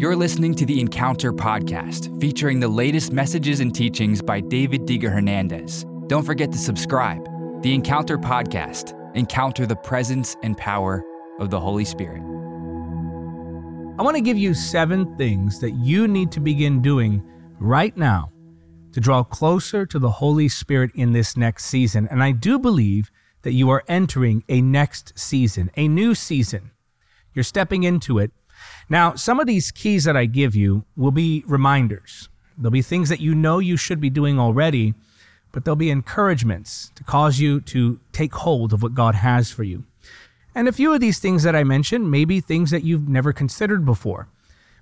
You're listening to the Encounter podcast, featuring the latest messages and teachings by David Diga Hernandez. Don't forget to subscribe. The Encounter podcast, encounter the presence and power of the Holy Spirit. I want to give you seven things that you need to begin doing right now to draw closer to the Holy Spirit in this next season. And I do believe that you are entering a next season, a new season. You're stepping into it now, some of these keys that I give you will be reminders. There'll be things that you know you should be doing already, but there'll be encouragements to cause you to take hold of what God has for you. And a few of these things that I mentioned may be things that you've never considered before.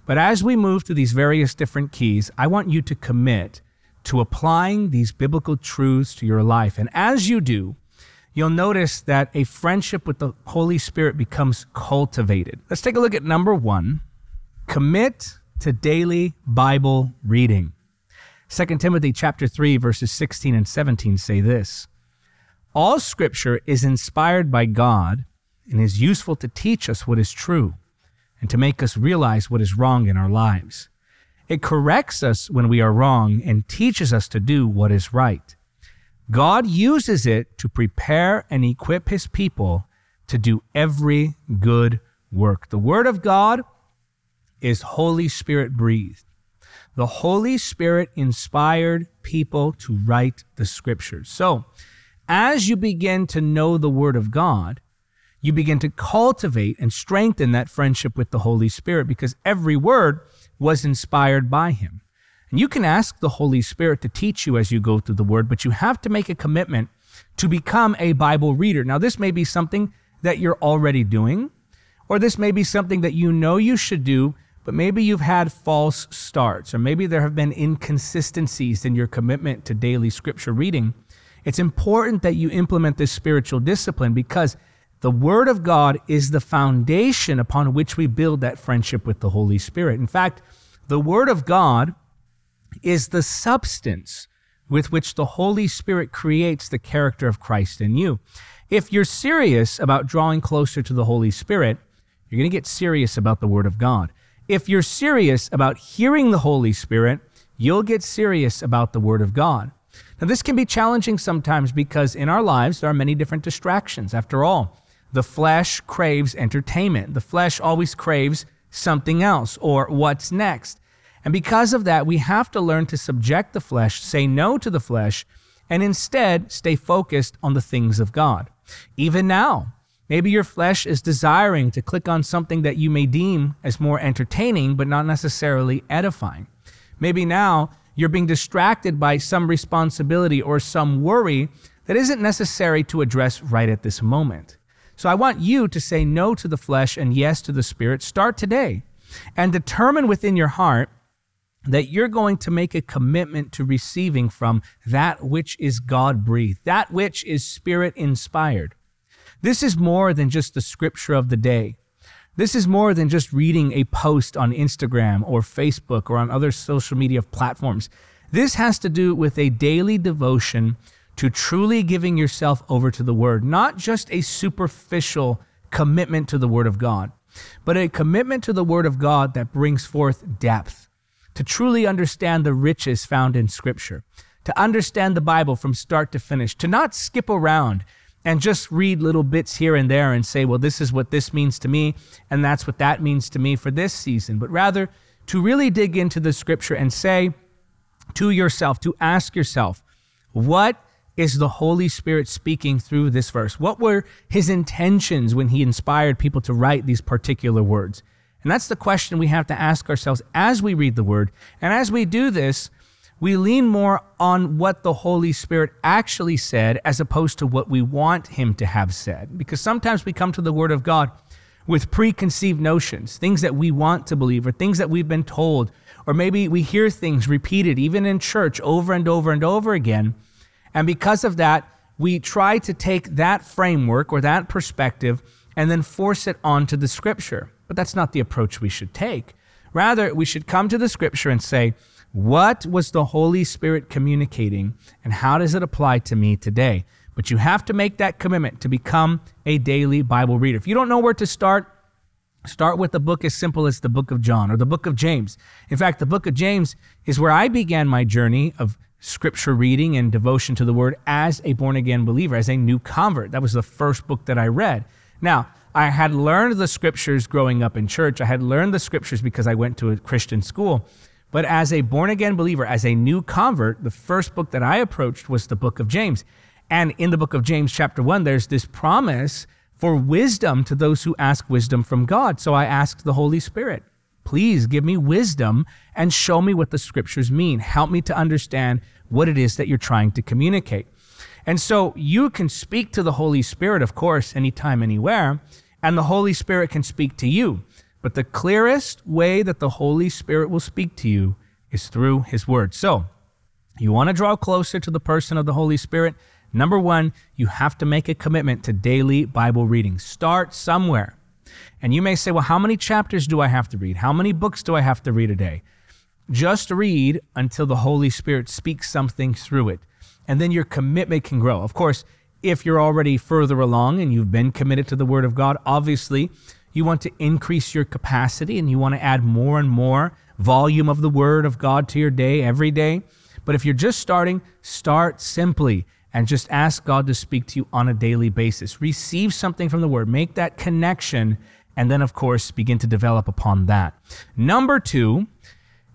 But as we move through these various different keys, I want you to commit to applying these biblical truths to your life. And as you do, you'll notice that a friendship with the Holy Spirit becomes cultivated. Let's take a look at number one commit to daily Bible reading. 2 Timothy chapter 3 verses 16 and 17 say this. All scripture is inspired by God and is useful to teach us what is true and to make us realize what is wrong in our lives. It corrects us when we are wrong and teaches us to do what is right. God uses it to prepare and equip his people to do every good work. The Word of God is Holy Spirit breathed. The Holy Spirit inspired people to write the scriptures. So, as you begin to know the Word of God, you begin to cultivate and strengthen that friendship with the Holy Spirit because every word was inspired by Him. And you can ask the Holy Spirit to teach you as you go through the Word, but you have to make a commitment to become a Bible reader. Now, this may be something that you're already doing, or this may be something that you know you should do, but maybe you've had false starts, or maybe there have been inconsistencies in your commitment to daily scripture reading. It's important that you implement this spiritual discipline because the Word of God is the foundation upon which we build that friendship with the Holy Spirit. In fact, the Word of God is the substance with which the Holy Spirit creates the character of Christ in you. If you're serious about drawing closer to the Holy Spirit, you're going to get serious about the Word of God. If you're serious about hearing the Holy Spirit, you'll get serious about the Word of God. Now, this can be challenging sometimes because in our lives there are many different distractions. After all, the flesh craves entertainment, the flesh always craves something else or what's next. And because of that, we have to learn to subject the flesh, say no to the flesh, and instead stay focused on the things of God. Even now, maybe your flesh is desiring to click on something that you may deem as more entertaining, but not necessarily edifying. Maybe now you're being distracted by some responsibility or some worry that isn't necessary to address right at this moment. So I want you to say no to the flesh and yes to the spirit. Start today and determine within your heart that you're going to make a commitment to receiving from that which is God breathed, that which is spirit inspired. This is more than just the scripture of the day. This is more than just reading a post on Instagram or Facebook or on other social media platforms. This has to do with a daily devotion to truly giving yourself over to the Word, not just a superficial commitment to the Word of God, but a commitment to the Word of God that brings forth depth to truly understand the riches found in Scripture, to understand the Bible from start to finish, to not skip around and just read little bits here and there and say, well, this is what this means to me, and that's what that means to me for this season, but rather to really dig into the Scripture and say to yourself, to ask yourself, what is the Holy Spirit speaking through this verse? What were his intentions when he inspired people to write these particular words? And that's the question we have to ask ourselves as we read the Word. And as we do this, we lean more on what the Holy Spirit actually said as opposed to what we want Him to have said. Because sometimes we come to the Word of God with preconceived notions, things that we want to believe, or things that we've been told, or maybe we hear things repeated, even in church, over and over and over again. And because of that, we try to take that framework or that perspective and then force it onto the Scripture. But that's not the approach we should take. Rather, we should come to the scripture and say, what was the Holy Spirit communicating and how does it apply to me today? But you have to make that commitment to become a daily Bible reader. If you don't know where to start, Start with the book as simple as the book of John or the book of James. In fact, the book of James is where I began my journey of scripture reading and devotion to the word as a born again believer, as a new convert. That was the first book that I read. Now, I had learned the scriptures growing up in church. I had learned the scriptures because I went to a Christian school. But as a born again believer, as a new convert, the first book that I approached was the book of James. And in the book of James, chapter one, there's this promise for wisdom to those who ask wisdom from God. So I asked the Holy Spirit, please give me wisdom and show me what the scriptures mean. Help me to understand what it is that you're trying to communicate. And so you can speak to the Holy Spirit, of course, anytime, anywhere, and the Holy Spirit can speak to you. But the clearest way that the Holy Spirit will speak to you is through His Word. So you want to draw closer to the person of the Holy Spirit. Number one, you have to make a commitment to daily Bible reading. Start somewhere. And you may say, well, how many chapters do I have to read? How many books do I have to read a day? Just read until the Holy Spirit speaks something through it and then your commitment can grow. Of course, if you're already further along and you've been committed to the Word of God, obviously you want to increase your capacity and you want to add more and more volume of the Word of God to your day every day. But if you're just starting, start simply and just ask God to speak to you on a daily basis. Receive something from the Word, make that connection, and then, of course, begin to develop upon that. Number two,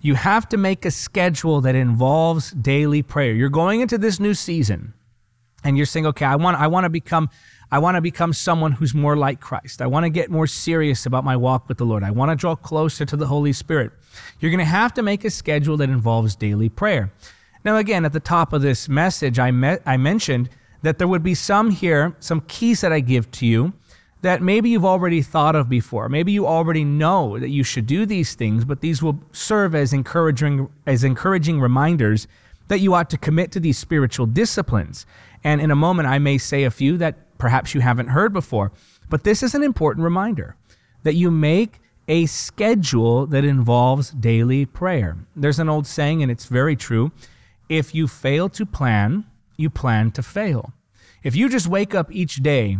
you have to make a schedule that involves daily prayer. You're going into this new season and you're saying, okay, I want, I want to become, I want to become someone who's more like Christ. I want to get more serious about my walk with the Lord. I want to draw closer to the Holy Spirit. You're going to have to make a schedule that involves daily prayer. Now, again, at the top of this message, I, met, I mentioned that there would be some here, some keys that I give to you that maybe you've already thought of before. Maybe you already know that you should do these things, but these will serve as encouraging as encouraging reminders that you ought to commit to these spiritual disciplines. And in a moment I may say a few that perhaps you haven't heard before, but this is an important reminder that you make a schedule that involves daily prayer. There's an old saying and it's very true. If you fail to plan, you plan to fail. If you just wake up each day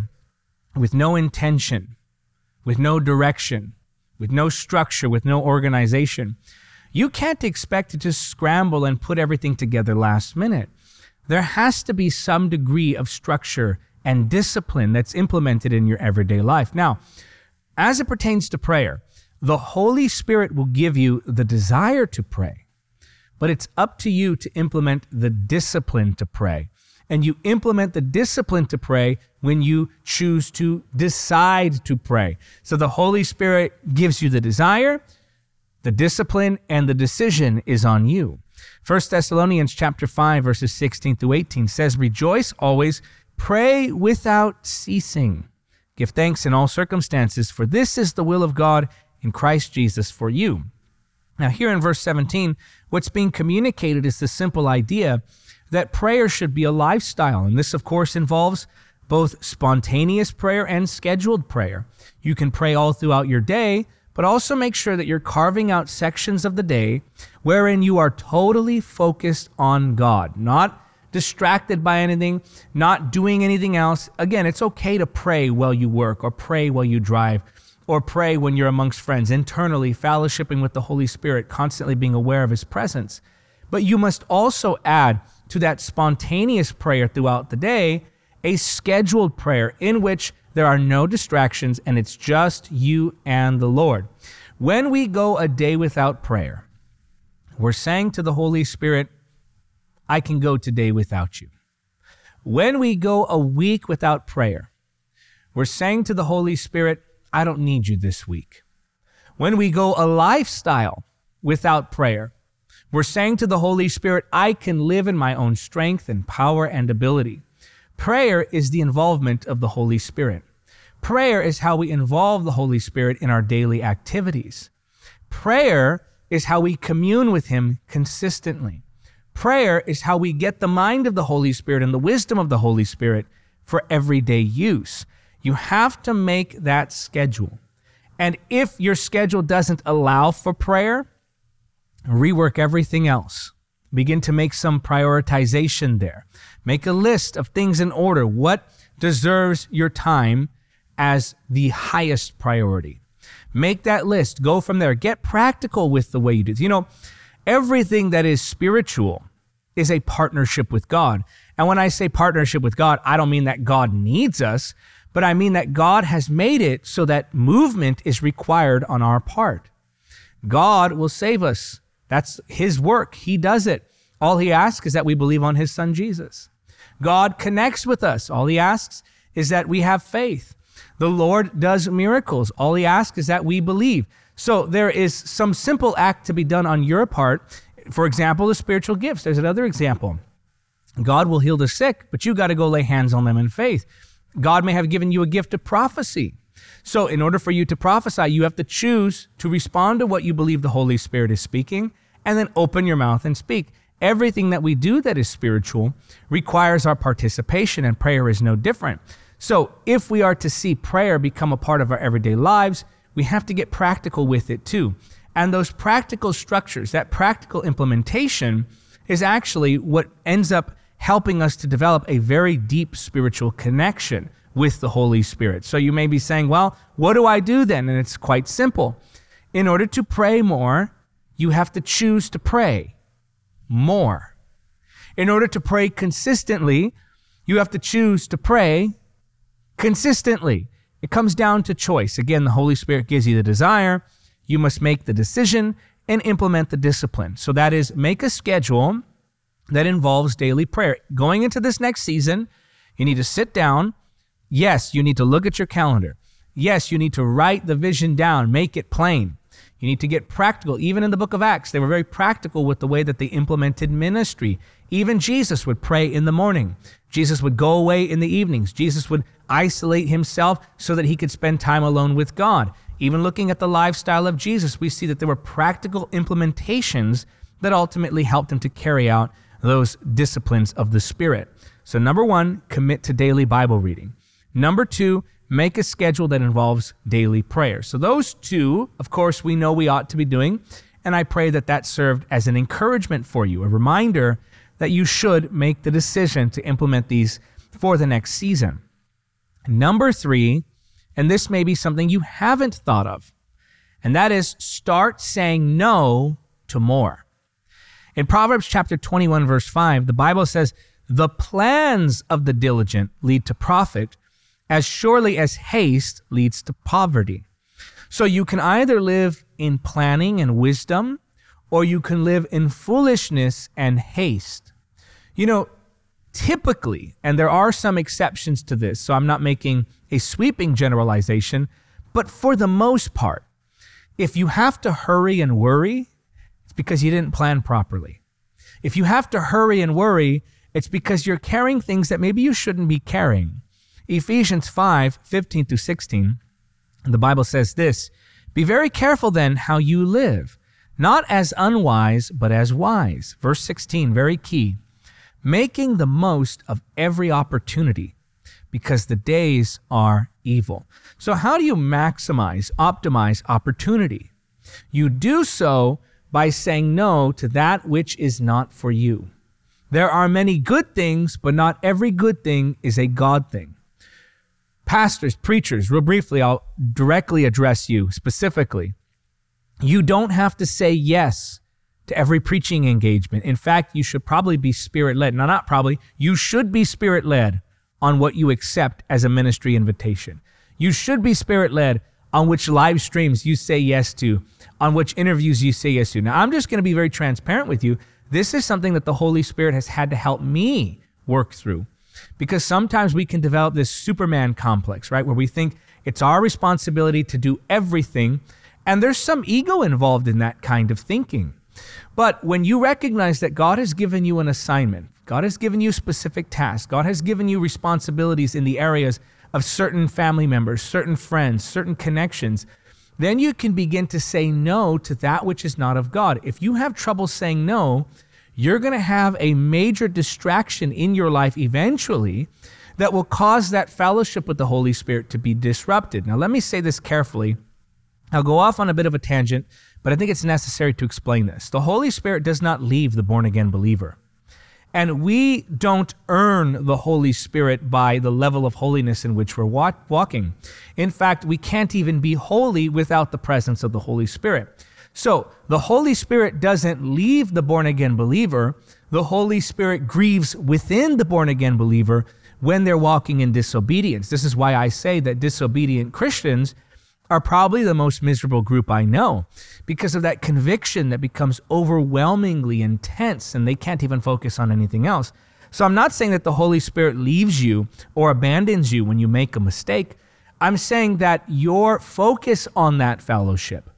with no intention, with no direction, with no structure, with no organization, you can't expect to just scramble and put everything together last minute. There has to be some degree of structure and discipline that's implemented in your everyday life. Now, as it pertains to prayer, the Holy Spirit will give you the desire to pray, but it's up to you to implement the discipline to pray and you implement the discipline to pray when you choose to decide to pray. So the Holy Spirit gives you the desire, the discipline, and the decision is on you. 1 Thessalonians chapter 5 verses 16 through 18 says, "Rejoice always, pray without ceasing. Give thanks in all circumstances, for this is the will of God in Christ Jesus for you." Now, here in verse 17, what's being communicated is the simple idea that prayer should be a lifestyle. And this, of course, involves both spontaneous prayer and scheduled prayer. You can pray all throughout your day, but also make sure that you're carving out sections of the day wherein you are totally focused on God, not distracted by anything, not doing anything else. Again, it's okay to pray while you work or pray while you drive or pray when you're amongst friends, internally fellowshipping with the Holy Spirit, constantly being aware of His presence. But you must also add to that spontaneous prayer throughout the day, a scheduled prayer in which there are no distractions and it's just you and the Lord. When we go a day without prayer, we're saying to the Holy Spirit, I can go today without you. When we go a week without prayer, we're saying to the Holy Spirit, I don't need you this week. When we go a lifestyle without prayer, we're saying to the Holy Spirit, I can live in my own strength and power and ability. Prayer is the involvement of the Holy Spirit. Prayer is how we involve the Holy Spirit in our daily activities. Prayer is how we commune with Him consistently. Prayer is how we get the mind of the Holy Spirit and the wisdom of the Holy Spirit for everyday use. You have to make that schedule. And if your schedule doesn't allow for prayer, rework everything else. Begin to make some prioritization there. Make a list of things in order. What deserves your time as the highest priority? Make that list. Go from there. Get practical with the way you do. You know, everything that is spiritual is a partnership with God. And when I say partnership with God, I don't mean that God needs us, but I mean that God has made it so that movement is required on our part. God will save us. That's his work. He does it. All he asks is that we believe on his son Jesus. God connects with us. All he asks is that we have faith. The Lord does miracles. All he asks is that we believe. So there is some simple act to be done on your part. For example, the spiritual gifts. There's another example. God will heal the sick, but you got to go lay hands on them in faith. God may have given you a gift of prophecy. So, in order for you to prophesy, you have to choose to respond to what you believe the Holy Spirit is speaking and then open your mouth and speak. Everything that we do that is spiritual requires our participation, and prayer is no different. So, if we are to see prayer become a part of our everyday lives, we have to get practical with it too. And those practical structures, that practical implementation, is actually what ends up helping us to develop a very deep spiritual connection with the Holy Spirit. So you may be saying, well, what do I do then? And it's quite simple. In order to pray more, you have to choose to pray more. In order to pray consistently, you have to choose to pray consistently. It comes down to choice. Again, the Holy Spirit gives you the desire. You must make the decision and implement the discipline. So that is make a schedule that involves daily prayer. Going into this next season, you need to sit down. Yes, you need to look at your calendar. Yes, you need to write the vision down, make it plain. You need to get practical. Even in the book of Acts, they were very practical with the way that they implemented ministry. Even Jesus would pray in the morning. Jesus would go away in the evenings. Jesus would isolate himself so that he could spend time alone with God. Even looking at the lifestyle of Jesus, we see that there were practical implementations that ultimately helped him to carry out those disciplines of the Spirit. So, number one, commit to daily Bible reading. Number two, make a schedule that involves daily prayer. So, those two, of course, we know we ought to be doing. And I pray that that served as an encouragement for you, a reminder that you should make the decision to implement these for the next season. Number three, and this may be something you haven't thought of, and that is start saying no to more. In Proverbs chapter 21, verse 5, the Bible says, The plans of the diligent lead to profit, as surely as haste leads to poverty. So you can either live in planning and wisdom, or you can live in foolishness and haste. You know, typically, and there are some exceptions to this, so I'm not making a sweeping generalization, but for the most part, if you have to hurry and worry, it's because you didn't plan properly. If you have to hurry and worry, it's because you're carrying things that maybe you shouldn't be carrying. Ephesians 5 15 to 16, the Bible says this Be very careful then how you live, not as unwise, but as wise. Verse 16, very key. Making the most of every opportunity because the days are evil. So, how do you maximize, optimize opportunity? You do so by saying no to that which is not for you. There are many good things, but not every good thing is a God thing. Pastors, preachers, real briefly, I'll directly address you specifically. You don't have to say yes to every preaching engagement. In fact, you should probably be spirit led. No, not probably. You should be spirit led on what you accept as a ministry invitation. You should be spirit led on which live streams you say yes to, on which interviews you say yes to. Now, I'm just going to be very transparent with you. This is something that the Holy Spirit has had to help me work through because sometimes we can develop this Superman complex, right? Where we think it's our responsibility to do everything. And there's some ego involved in that kind of thinking. But when you recognize that God has given you an assignment, God has given you specific tasks, God has given you responsibilities in the areas of certain family members, certain friends, certain connections, then you can begin to say no to that which is not of God. If you have trouble saying no, you're going to have a major distraction in your life eventually that will cause that fellowship with the Holy Spirit to be disrupted. Now, let me say this carefully. I'll go off on a bit of a tangent, but I think it's necessary to explain this. The Holy Spirit does not leave the born again believer. And we don't earn the Holy Spirit by the level of holiness in which we're walk- walking. In fact, we can't even be holy without the presence of the Holy Spirit. So the Holy Spirit doesn't leave the born again believer. The Holy Spirit grieves within the born again believer when they're walking in disobedience. This is why I say that disobedient Christians are probably the most miserable group I know because of that conviction that becomes overwhelmingly intense and they can't even focus on anything else. So I'm not saying that the Holy Spirit leaves you or abandons you when you make a mistake. I'm saying that your focus on that fellowship,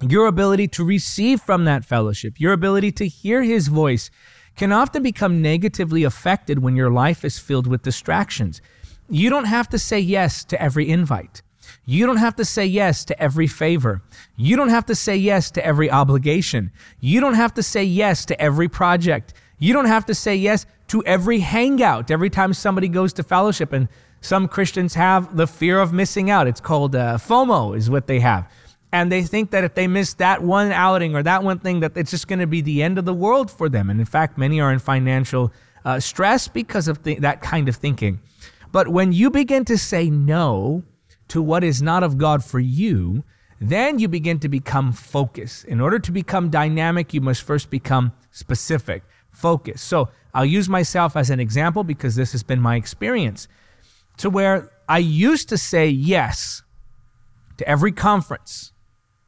your ability to receive from that fellowship, your ability to hear his voice can often become negatively affected when your life is filled with distractions. You don't have to say yes to every invite. You don't have to say yes to every favor. You don't have to say yes to every obligation. You don't have to say yes to every project. You don't have to say yes to every hangout every time somebody goes to fellowship. And some Christians have the fear of missing out. It's called uh, FOMO, is what they have. And they think that if they miss that one outing or that one thing, that it's just going to be the end of the world for them. And in fact, many are in financial uh, stress because of th- that kind of thinking. But when you begin to say no, to what is not of God for you, then you begin to become focused. In order to become dynamic, you must first become specific, focused. So I'll use myself as an example because this has been my experience to where I used to say yes to every conference,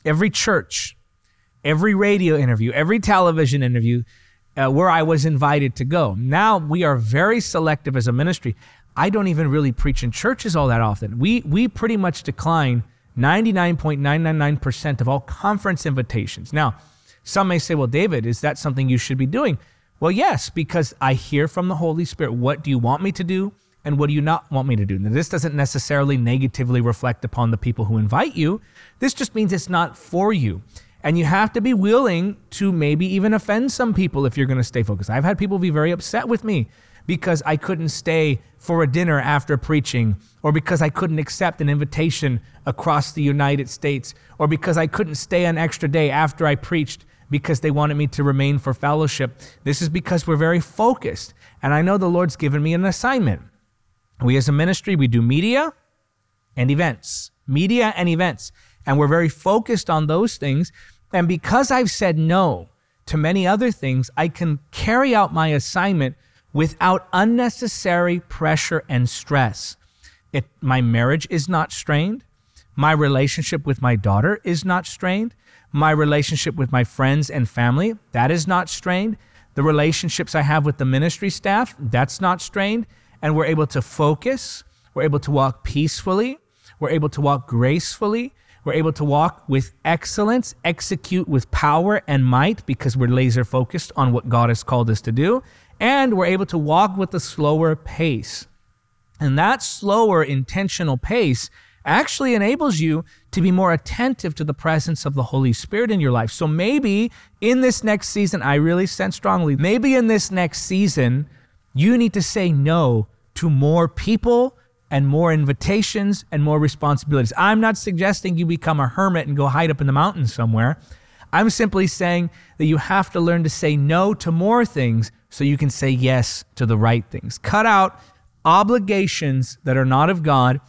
every church, every radio interview, every television interview uh, where I was invited to go. Now we are very selective as a ministry. I don't even really preach in churches all that often. We we pretty much decline 99.999% of all conference invitations. Now, some may say, "Well, David, is that something you should be doing?" Well, yes, because I hear from the Holy Spirit, what do you want me to do and what do you not want me to do? Now, this doesn't necessarily negatively reflect upon the people who invite you. This just means it's not for you. And you have to be willing to maybe even offend some people if you're going to stay focused. I've had people be very upset with me because I couldn't stay for a dinner after preaching, or because I couldn't accept an invitation across the United States, or because I couldn't stay an extra day after I preached because they wanted me to remain for fellowship. This is because we're very focused. And I know the Lord's given me an assignment. We as a ministry, we do media and events, media and events. And we're very focused on those things. And because I've said no to many other things, I can carry out my assignment without unnecessary pressure and stress. It, my marriage is not strained. My relationship with my daughter is not strained. My relationship with my friends and family, that is not strained. The relationships I have with the ministry staff, that's not strained. And we're able to focus. We're able to walk peacefully. We're able to walk gracefully. We're able to walk with excellence, execute with power and might because we're laser focused on what God has called us to do and we're able to walk with a slower pace. And that slower, intentional pace actually enables you to be more attentive to the presence of the Holy Spirit in your life. So maybe in this next season, I really sense strongly, maybe in this next season, you need to say no to more people and more invitations and more responsibilities. I'm not suggesting you become a hermit and go hide up in the mountains somewhere. I'm simply saying that you have to learn to say no to more things so you can say yes to the right things. Cut out obligations that are not of God.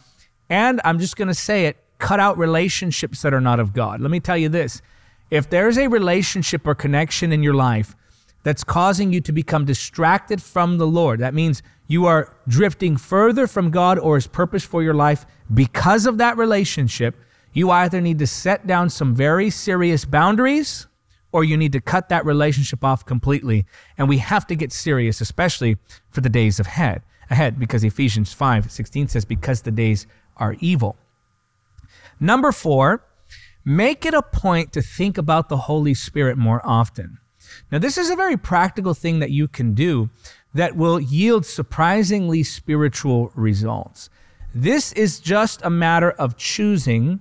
And I'm just going to say it cut out relationships that are not of God. Let me tell you this if there's a relationship or connection in your life that's causing you to become distracted from the Lord, that means you are drifting further from God or His purpose for your life because of that relationship. You either need to set down some very serious boundaries or you need to cut that relationship off completely. And we have to get serious, especially for the days ahead, ahead because Ephesians 5 16 says, because the days are evil. Number four, make it a point to think about the Holy Spirit more often. Now, this is a very practical thing that you can do that will yield surprisingly spiritual results. This is just a matter of choosing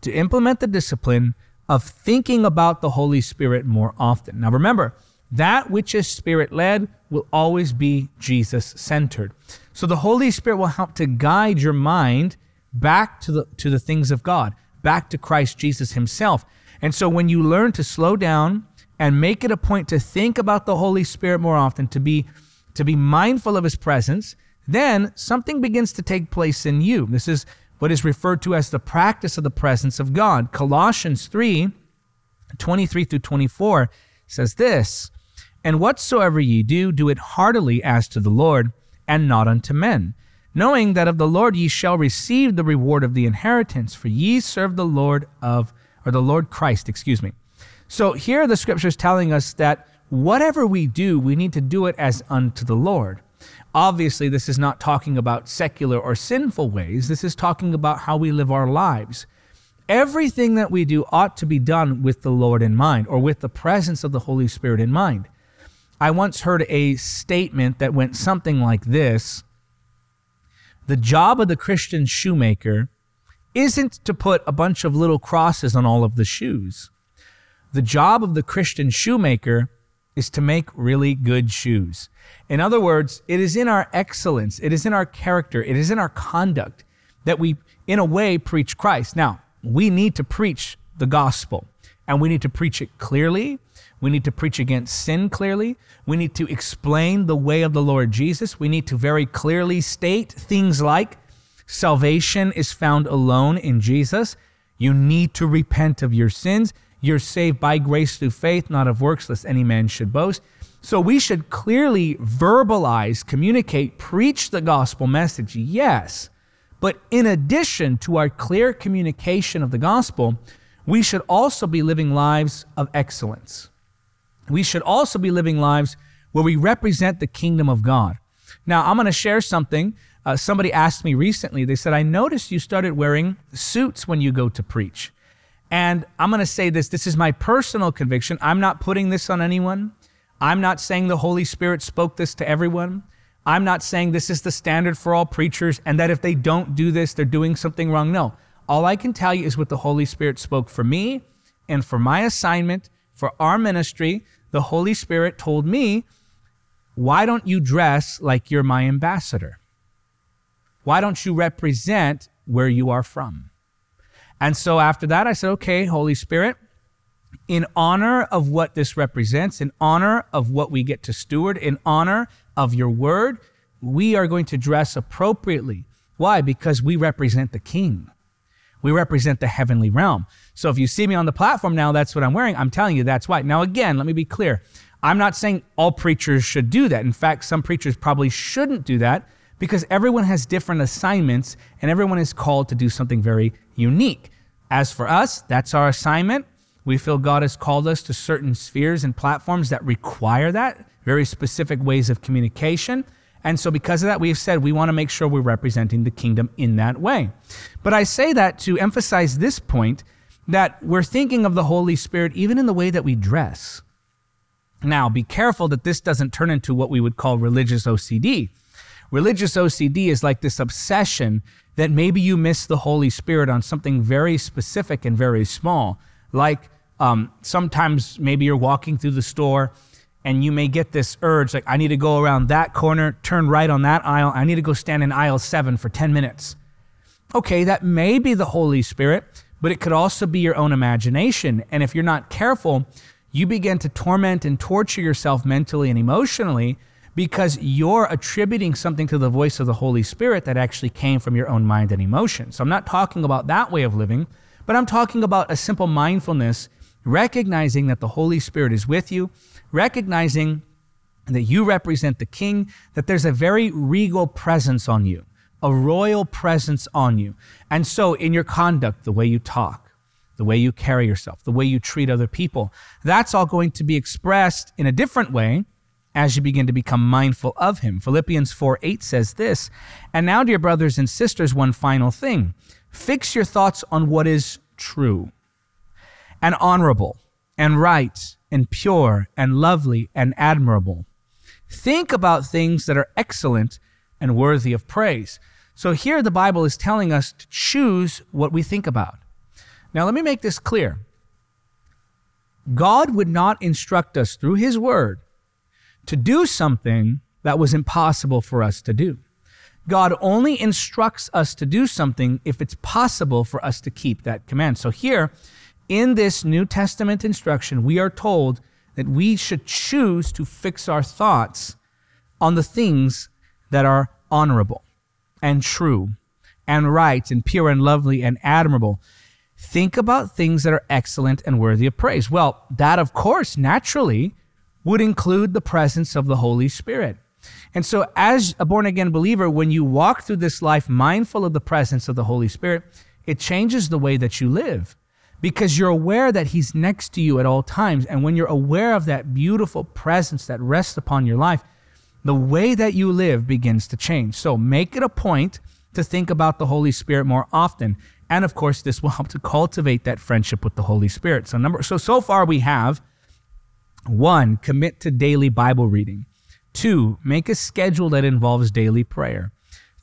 to implement the discipline of thinking about the Holy Spirit more often. Now remember, that which is spirit led will always be Jesus centered. So the Holy Spirit will help to guide your mind back to the to the things of God, back to Christ Jesus himself. And so when you learn to slow down and make it a point to think about the Holy Spirit more often, to be to be mindful of his presence, then something begins to take place in you. This is what is referred to as the practice of the presence of God. Colossians 3 23 through 24 says this And whatsoever ye do, do it heartily as to the Lord, and not unto men, knowing that of the Lord ye shall receive the reward of the inheritance, for ye serve the Lord of, or the Lord Christ, excuse me. So here the scriptures telling us that whatever we do, we need to do it as unto the Lord. Obviously, this is not talking about secular or sinful ways. This is talking about how we live our lives. Everything that we do ought to be done with the Lord in mind or with the presence of the Holy Spirit in mind. I once heard a statement that went something like this The job of the Christian shoemaker isn't to put a bunch of little crosses on all of the shoes. The job of the Christian shoemaker is to make really good shoes. In other words, it is in our excellence, it is in our character, it is in our conduct that we, in a way, preach Christ. Now, we need to preach the gospel and we need to preach it clearly. We need to preach against sin clearly. We need to explain the way of the Lord Jesus. We need to very clearly state things like salvation is found alone in Jesus. You need to repent of your sins. You're saved by grace through faith, not of works, lest any man should boast. So we should clearly verbalize, communicate, preach the gospel message, yes. But in addition to our clear communication of the gospel, we should also be living lives of excellence. We should also be living lives where we represent the kingdom of God. Now, I'm going to share something. Uh, somebody asked me recently, they said, I noticed you started wearing suits when you go to preach. And I'm going to say this this is my personal conviction. I'm not putting this on anyone. I'm not saying the Holy Spirit spoke this to everyone. I'm not saying this is the standard for all preachers and that if they don't do this, they're doing something wrong. No. All I can tell you is what the Holy Spirit spoke for me and for my assignment, for our ministry. The Holy Spirit told me, why don't you dress like you're my ambassador? Why don't you represent where you are from? And so after that, I said, okay, Holy Spirit, in honor of what this represents, in honor of what we get to steward, in honor of your word, we are going to dress appropriately. Why? Because we represent the king. We represent the heavenly realm. So if you see me on the platform now, that's what I'm wearing. I'm telling you that's why. Now, again, let me be clear. I'm not saying all preachers should do that. In fact, some preachers probably shouldn't do that because everyone has different assignments and everyone is called to do something very unique. As for us, that's our assignment. We feel God has called us to certain spheres and platforms that require that, very specific ways of communication. And so, because of that, we've said we want to make sure we're representing the kingdom in that way. But I say that to emphasize this point that we're thinking of the Holy Spirit even in the way that we dress. Now, be careful that this doesn't turn into what we would call religious OCD. Religious OCD is like this obsession that maybe you miss the Holy Spirit on something very specific and very small. Like um, sometimes maybe you're walking through the store and you may get this urge like, I need to go around that corner, turn right on that aisle. I need to go stand in aisle seven for 10 minutes. Okay, that may be the Holy Spirit, but it could also be your own imagination. And if you're not careful, you begin to torment and torture yourself mentally and emotionally because you're attributing something to the voice of the Holy Spirit that actually came from your own mind and emotion. So I'm not talking about that way of living, but I'm talking about a simple mindfulness recognizing that the Holy Spirit is with you, recognizing that you represent the King, that there's a very regal presence on you, a royal presence on you. And so, in your conduct, the way you talk, the way you carry yourself, the way you treat other people, that's all going to be expressed in a different way as you begin to become mindful of Him. Philippians 4 8 says this. And now, dear brothers and sisters, one final thing fix your thoughts on what is true and honorable and right and pure and lovely and admirable. Think about things that are excellent and worthy of praise. So here the Bible is telling us to choose what we think about. Now, let me make this clear. God would not instruct us through His Word to do something that was impossible for us to do. God only instructs us to do something if it's possible for us to keep that command. So here, in this New Testament instruction, we are told that we should choose to fix our thoughts on the things that are honorable and true and right and pure and lovely and admirable. Think about things that are excellent and worthy of praise. Well, that, of course, naturally would include the presence of the Holy Spirit. And so, as a born again believer, when you walk through this life mindful of the presence of the Holy Spirit, it changes the way that you live because you're aware that He's next to you at all times. And when you're aware of that beautiful presence that rests upon your life, the way that you live begins to change. So, make it a point to think about the Holy Spirit more often. And of course, this will help to cultivate that friendship with the Holy Spirit. So, number so so far we have one, commit to daily Bible reading. Two, make a schedule that involves daily prayer.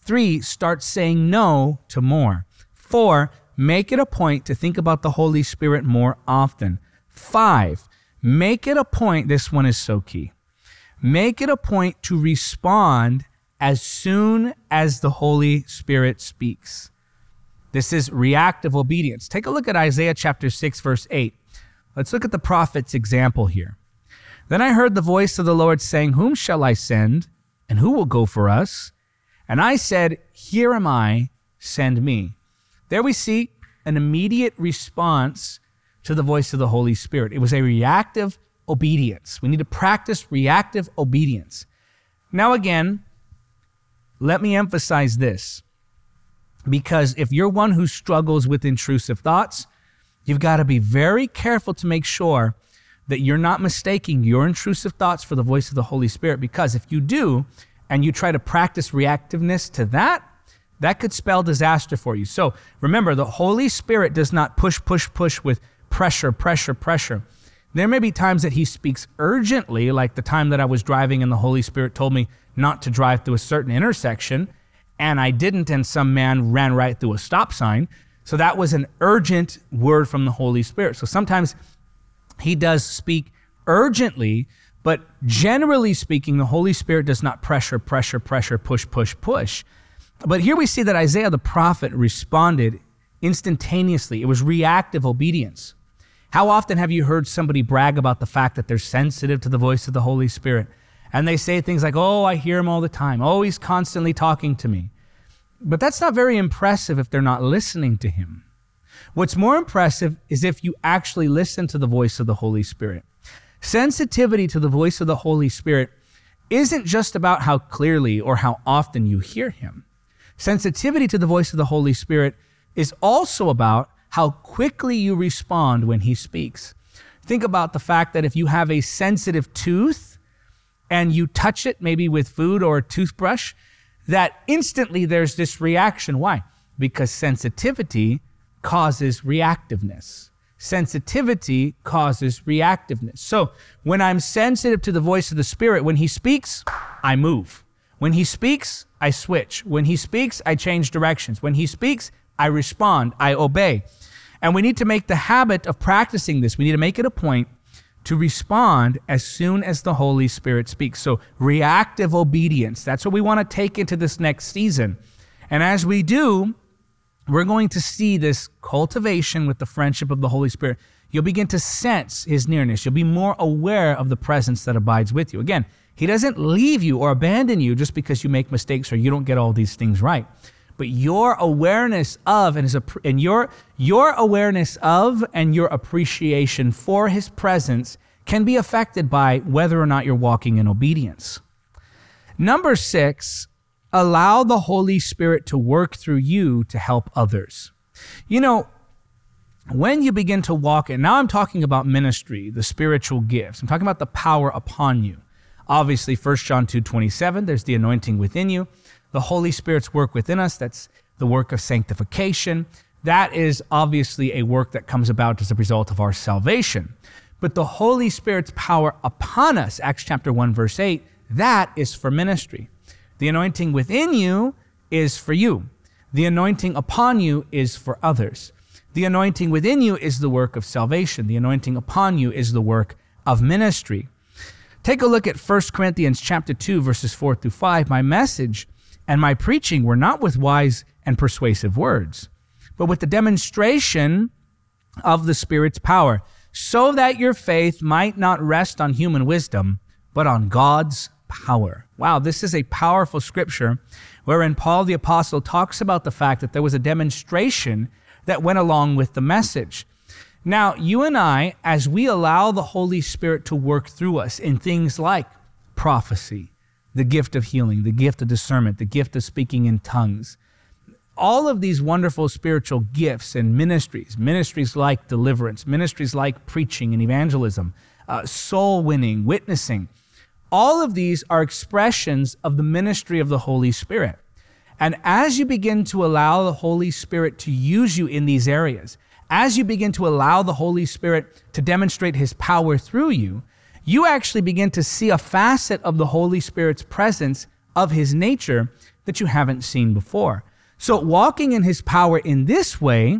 Three, start saying no to more. Four, make it a point to think about the Holy Spirit more often. Five, make it a point, this one is so key. Make it a point to respond as soon as the Holy Spirit speaks. This is reactive obedience. Take a look at Isaiah chapter 6, verse 8. Let's look at the prophet's example here. Then I heard the voice of the Lord saying, Whom shall I send? And who will go for us? And I said, Here am I, send me. There we see an immediate response to the voice of the Holy Spirit. It was a reactive obedience. We need to practice reactive obedience. Now, again, let me emphasize this because if you're one who struggles with intrusive thoughts, you've got to be very careful to make sure that you're not mistaking your intrusive thoughts for the voice of the Holy Spirit. Because if you do, and you try to practice reactiveness to that, that could spell disaster for you. So remember, the Holy Spirit does not push, push, push with pressure, pressure, pressure. There may be times that He speaks urgently, like the time that I was driving and the Holy Spirit told me not to drive through a certain intersection, and I didn't, and some man ran right through a stop sign. So that was an urgent word from the Holy Spirit. So sometimes he does speak urgently, but generally speaking, the Holy Spirit does not pressure, pressure, pressure, push, push, push. But here we see that Isaiah the prophet responded instantaneously. It was reactive obedience. How often have you heard somebody brag about the fact that they're sensitive to the voice of the Holy Spirit? And they say things like, Oh, I hear him all the time. Oh, he's constantly talking to me. But that's not very impressive if they're not listening to him. What's more impressive is if you actually listen to the voice of the Holy Spirit. Sensitivity to the voice of the Holy Spirit isn't just about how clearly or how often you hear Him. Sensitivity to the voice of the Holy Spirit is also about how quickly you respond when He speaks. Think about the fact that if you have a sensitive tooth and you touch it, maybe with food or a toothbrush, that instantly there's this reaction. Why? Because sensitivity causes reactiveness. Sensitivity causes reactiveness. So when I'm sensitive to the voice of the Spirit, when He speaks, I move. When He speaks, I switch. When He speaks, I change directions. When He speaks, I respond, I obey. And we need to make the habit of practicing this. We need to make it a point to respond as soon as the Holy Spirit speaks. So, reactive obedience, that's what we want to take into this next season. And as we do, we're going to see this cultivation with the friendship of the Holy Spirit. You'll begin to sense his nearness. You'll be more aware of the presence that abides with you. Again, he doesn't leave you or abandon you just because you make mistakes or you don't get all these things right. But your awareness of and, his, and your, your awareness of and your appreciation for his presence can be affected by whether or not you're walking in obedience. Number six, allow the Holy Spirit to work through you to help others. You know, when you begin to walk, and now I'm talking about ministry, the spiritual gifts, I'm talking about the power upon you. Obviously, 1 John 2 27, there's the anointing within you. The Holy Spirit's work within us, that's the work of sanctification. That is obviously a work that comes about as a result of our salvation. But the Holy Spirit's power upon us, Acts chapter 1, verse 8, that is for ministry. The anointing within you is for you. The anointing upon you is for others. The anointing within you is the work of salvation. The anointing upon you is the work of ministry. Take a look at 1 Corinthians chapter 2 verses 4 through 5. My message and my preaching were not with wise and persuasive words, but with the demonstration of the Spirit's power, so that your faith might not rest on human wisdom, but on God's power. Wow, this is a powerful scripture wherein Paul the Apostle talks about the fact that there was a demonstration that went along with the message. Now, you and I, as we allow the Holy Spirit to work through us in things like prophecy, the gift of healing, the gift of discernment, the gift of speaking in tongues, all of these wonderful spiritual gifts and ministries, ministries like deliverance, ministries like preaching and evangelism, uh, soul winning, witnessing, all of these are expressions of the ministry of the Holy Spirit. And as you begin to allow the Holy Spirit to use you in these areas, as you begin to allow the Holy Spirit to demonstrate his power through you, you actually begin to see a facet of the Holy Spirit's presence of his nature that you haven't seen before. So, walking in his power in this way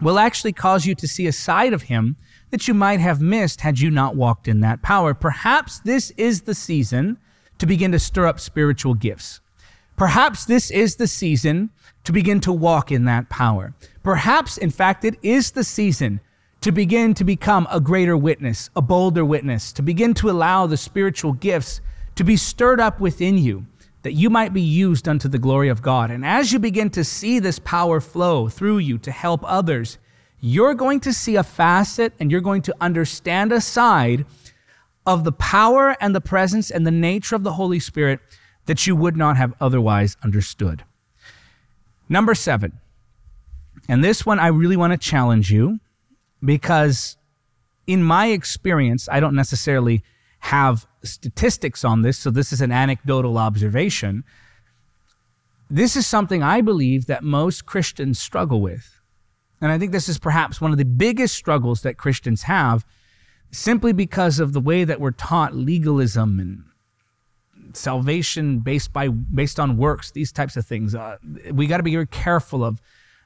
will actually cause you to see a side of him that you might have missed had you not walked in that power. Perhaps this is the season to begin to stir up spiritual gifts. Perhaps this is the season to begin to walk in that power. Perhaps, in fact, it is the season to begin to become a greater witness, a bolder witness, to begin to allow the spiritual gifts to be stirred up within you that you might be used unto the glory of God. And as you begin to see this power flow through you to help others, you're going to see a facet and you're going to understand a side of the power and the presence and the nature of the Holy Spirit that you would not have otherwise understood. Number seven, and this one I really want to challenge you because in my experience, I don't necessarily have statistics on this, so this is an anecdotal observation. This is something I believe that most Christians struggle with. And I think this is perhaps one of the biggest struggles that Christians have simply because of the way that we're taught legalism and salvation based by based on works these types of things uh, we got to be very careful of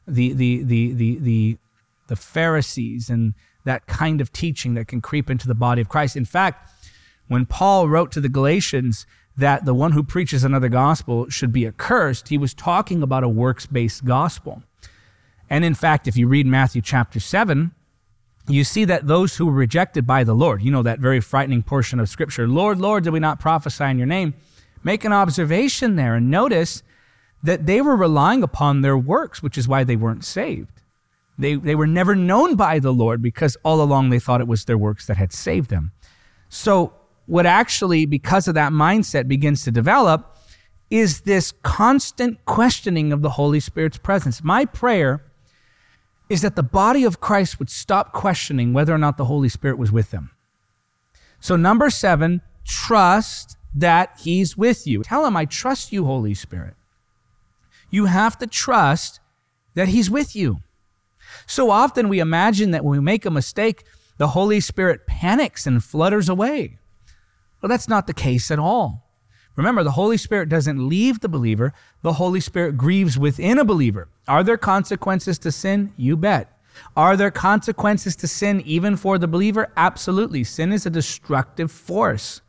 the the the the the the pharisees and that kind of teaching that can creep into the body of Christ in fact when Paul wrote to the Galatians that the one who preaches another gospel should be accursed, he was talking about a works based gospel. And in fact, if you read Matthew chapter 7, you see that those who were rejected by the Lord, you know, that very frightening portion of Scripture, Lord, Lord, did we not prophesy in your name? Make an observation there and notice that they were relying upon their works, which is why they weren't saved. They, they were never known by the Lord because all along they thought it was their works that had saved them. So what actually, because of that mindset, begins to develop is this constant questioning of the Holy Spirit's presence. My prayer is that the body of Christ would stop questioning whether or not the Holy Spirit was with them. So, number seven, trust that He's with you. Tell Him, I trust you, Holy Spirit. You have to trust that He's with you. So often we imagine that when we make a mistake, the Holy Spirit panics and flutters away. Well, that's not the case at all. Remember, the Holy Spirit doesn't leave the believer, the Holy Spirit grieves within a believer. Are there consequences to sin? You bet. Are there consequences to sin even for the believer? Absolutely. Sin is a destructive force.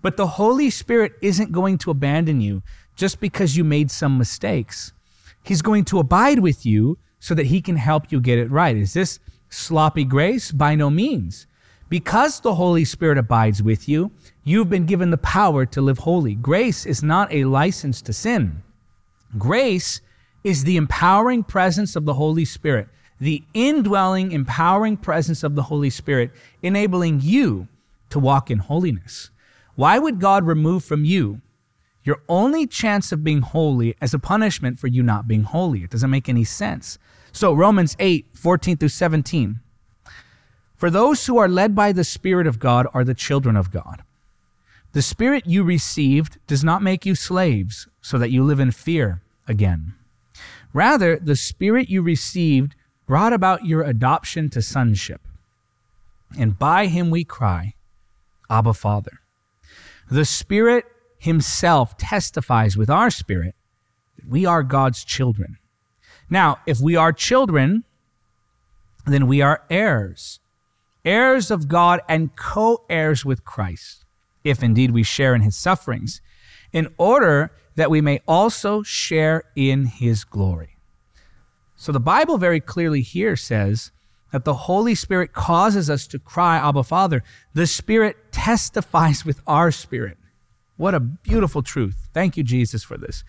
But the Holy Spirit isn't going to abandon you just because you made some mistakes. He's going to abide with you so that he can help you get it right. Is this sloppy grace? By no means. Because the Holy Spirit abides with you, you've been given the power to live holy. Grace is not a license to sin. Grace is the empowering presence of the Holy Spirit, the indwelling, empowering presence of the Holy Spirit, enabling you to walk in holiness. Why would God remove from you your only chance of being holy as a punishment for you not being holy? It doesn't make any sense. So, Romans 8, 14 through 17. For those who are led by the Spirit of God are the children of God. The Spirit you received does not make you slaves so that you live in fear again. Rather, the Spirit you received brought about your adoption to sonship. And by him we cry, Abba, Father. The Spirit Himself testifies with our spirit that we are God's children. Now, if we are children, then we are heirs heirs of God and co heirs with Christ, if indeed we share in his sufferings, in order that we may also share in his glory. So the Bible very clearly here says that the Holy Spirit causes us to cry, Abba, Father. The Spirit testifies with our spirit. What a beautiful truth. Thank you, Jesus, for this.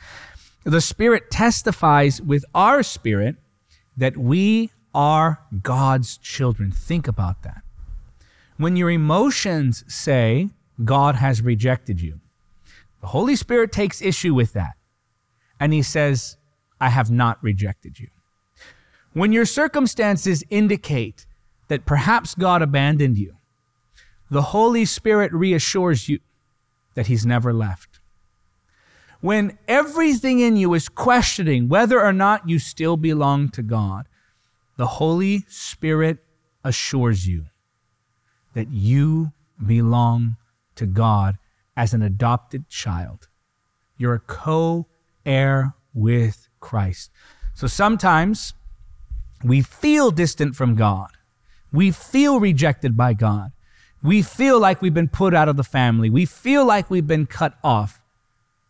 The Spirit testifies with our spirit that we are God's children. Think about that. When your emotions say God has rejected you, the Holy Spirit takes issue with that. And He says, I have not rejected you. When your circumstances indicate that perhaps God abandoned you, the Holy Spirit reassures you that He's never left. When everything in you is questioning whether or not you still belong to God, the Holy Spirit assures you that you belong to God as an adopted child. You're a co heir with Christ. So sometimes we feel distant from God. We feel rejected by God. We feel like we've been put out of the family. We feel like we've been cut off.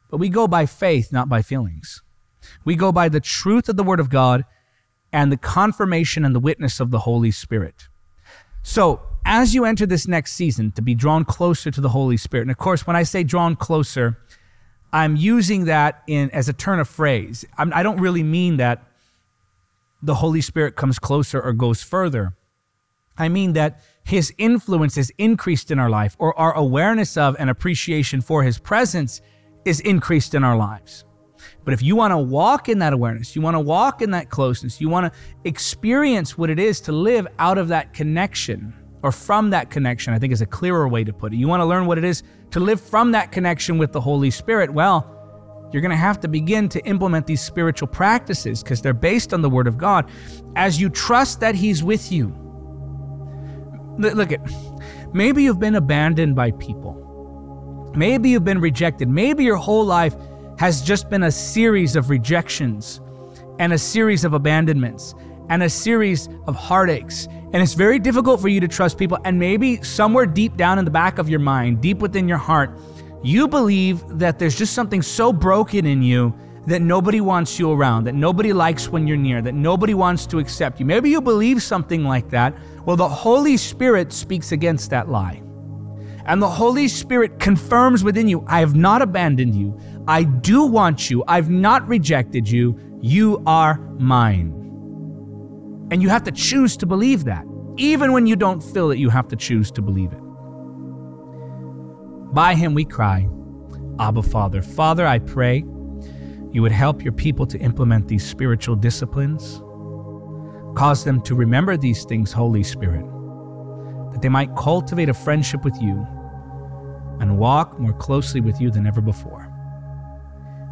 But we go by faith, not by feelings. We go by the truth of the Word of God and the confirmation and the witness of the Holy Spirit. So, as you enter this next season, to be drawn closer to the Holy Spirit, and of course, when I say drawn closer, I'm using that in as a turn of phrase. I'm, I do not really mean that the Holy Spirit comes closer or goes further. I mean that his influence is increased in our life, or our awareness of and appreciation for his presence is increased in our lives. But if you want to walk in that awareness, you want to walk in that closeness, you want to experience what it is to live out of that connection or from that connection, I think is a clearer way to put it. You want to learn what it is to live from that connection with the Holy Spirit. Well, you're going to have to begin to implement these spiritual practices because they're based on the Word of God as you trust that He's with you. Look at maybe you've been abandoned by people. Maybe you've been rejected. Maybe your whole life has just been a series of rejections and a series of abandonments and a series of heartaches. And it's very difficult for you to trust people. And maybe somewhere deep down in the back of your mind, deep within your heart, you believe that there's just something so broken in you that nobody wants you around, that nobody likes when you're near, that nobody wants to accept you. Maybe you believe something like that. Well, the Holy Spirit speaks against that lie. And the Holy Spirit confirms within you, I have not abandoned you. I do want you. I've not rejected you. You are mine. And you have to choose to believe that. Even when you don't feel it, you have to choose to believe it. By him we cry, Abba Father. Father, I pray you would help your people to implement these spiritual disciplines. Cause them to remember these things, Holy Spirit, that they might cultivate a friendship with you and walk more closely with you than ever before.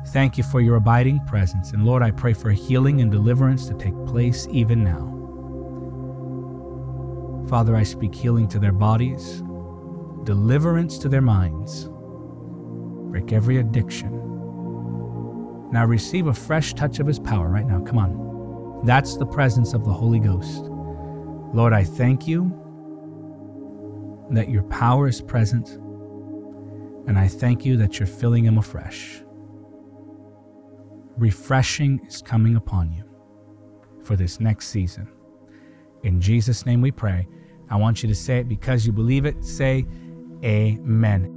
Thank you for your abiding presence. And Lord, I pray for healing and deliverance to take place even now. Father, I speak healing to their bodies, deliverance to their minds. Break every addiction. Now receive a fresh touch of His power right now. Come on. That's the presence of the Holy Ghost. Lord, I thank you that your power is present, and I thank you that you're filling him afresh. Refreshing is coming upon you for this next season. In Jesus' name we pray. I want you to say it because you believe it. Say, Amen.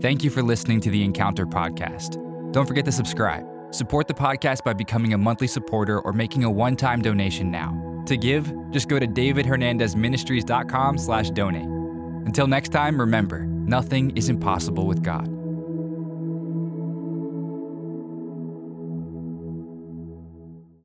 Thank you for listening to the Encounter Podcast. Don't forget to subscribe. Support the podcast by becoming a monthly supporter or making a one-time donation now. To give, just go to davidhernandezministries.com slash donate. Until next time, remember, nothing is impossible with God.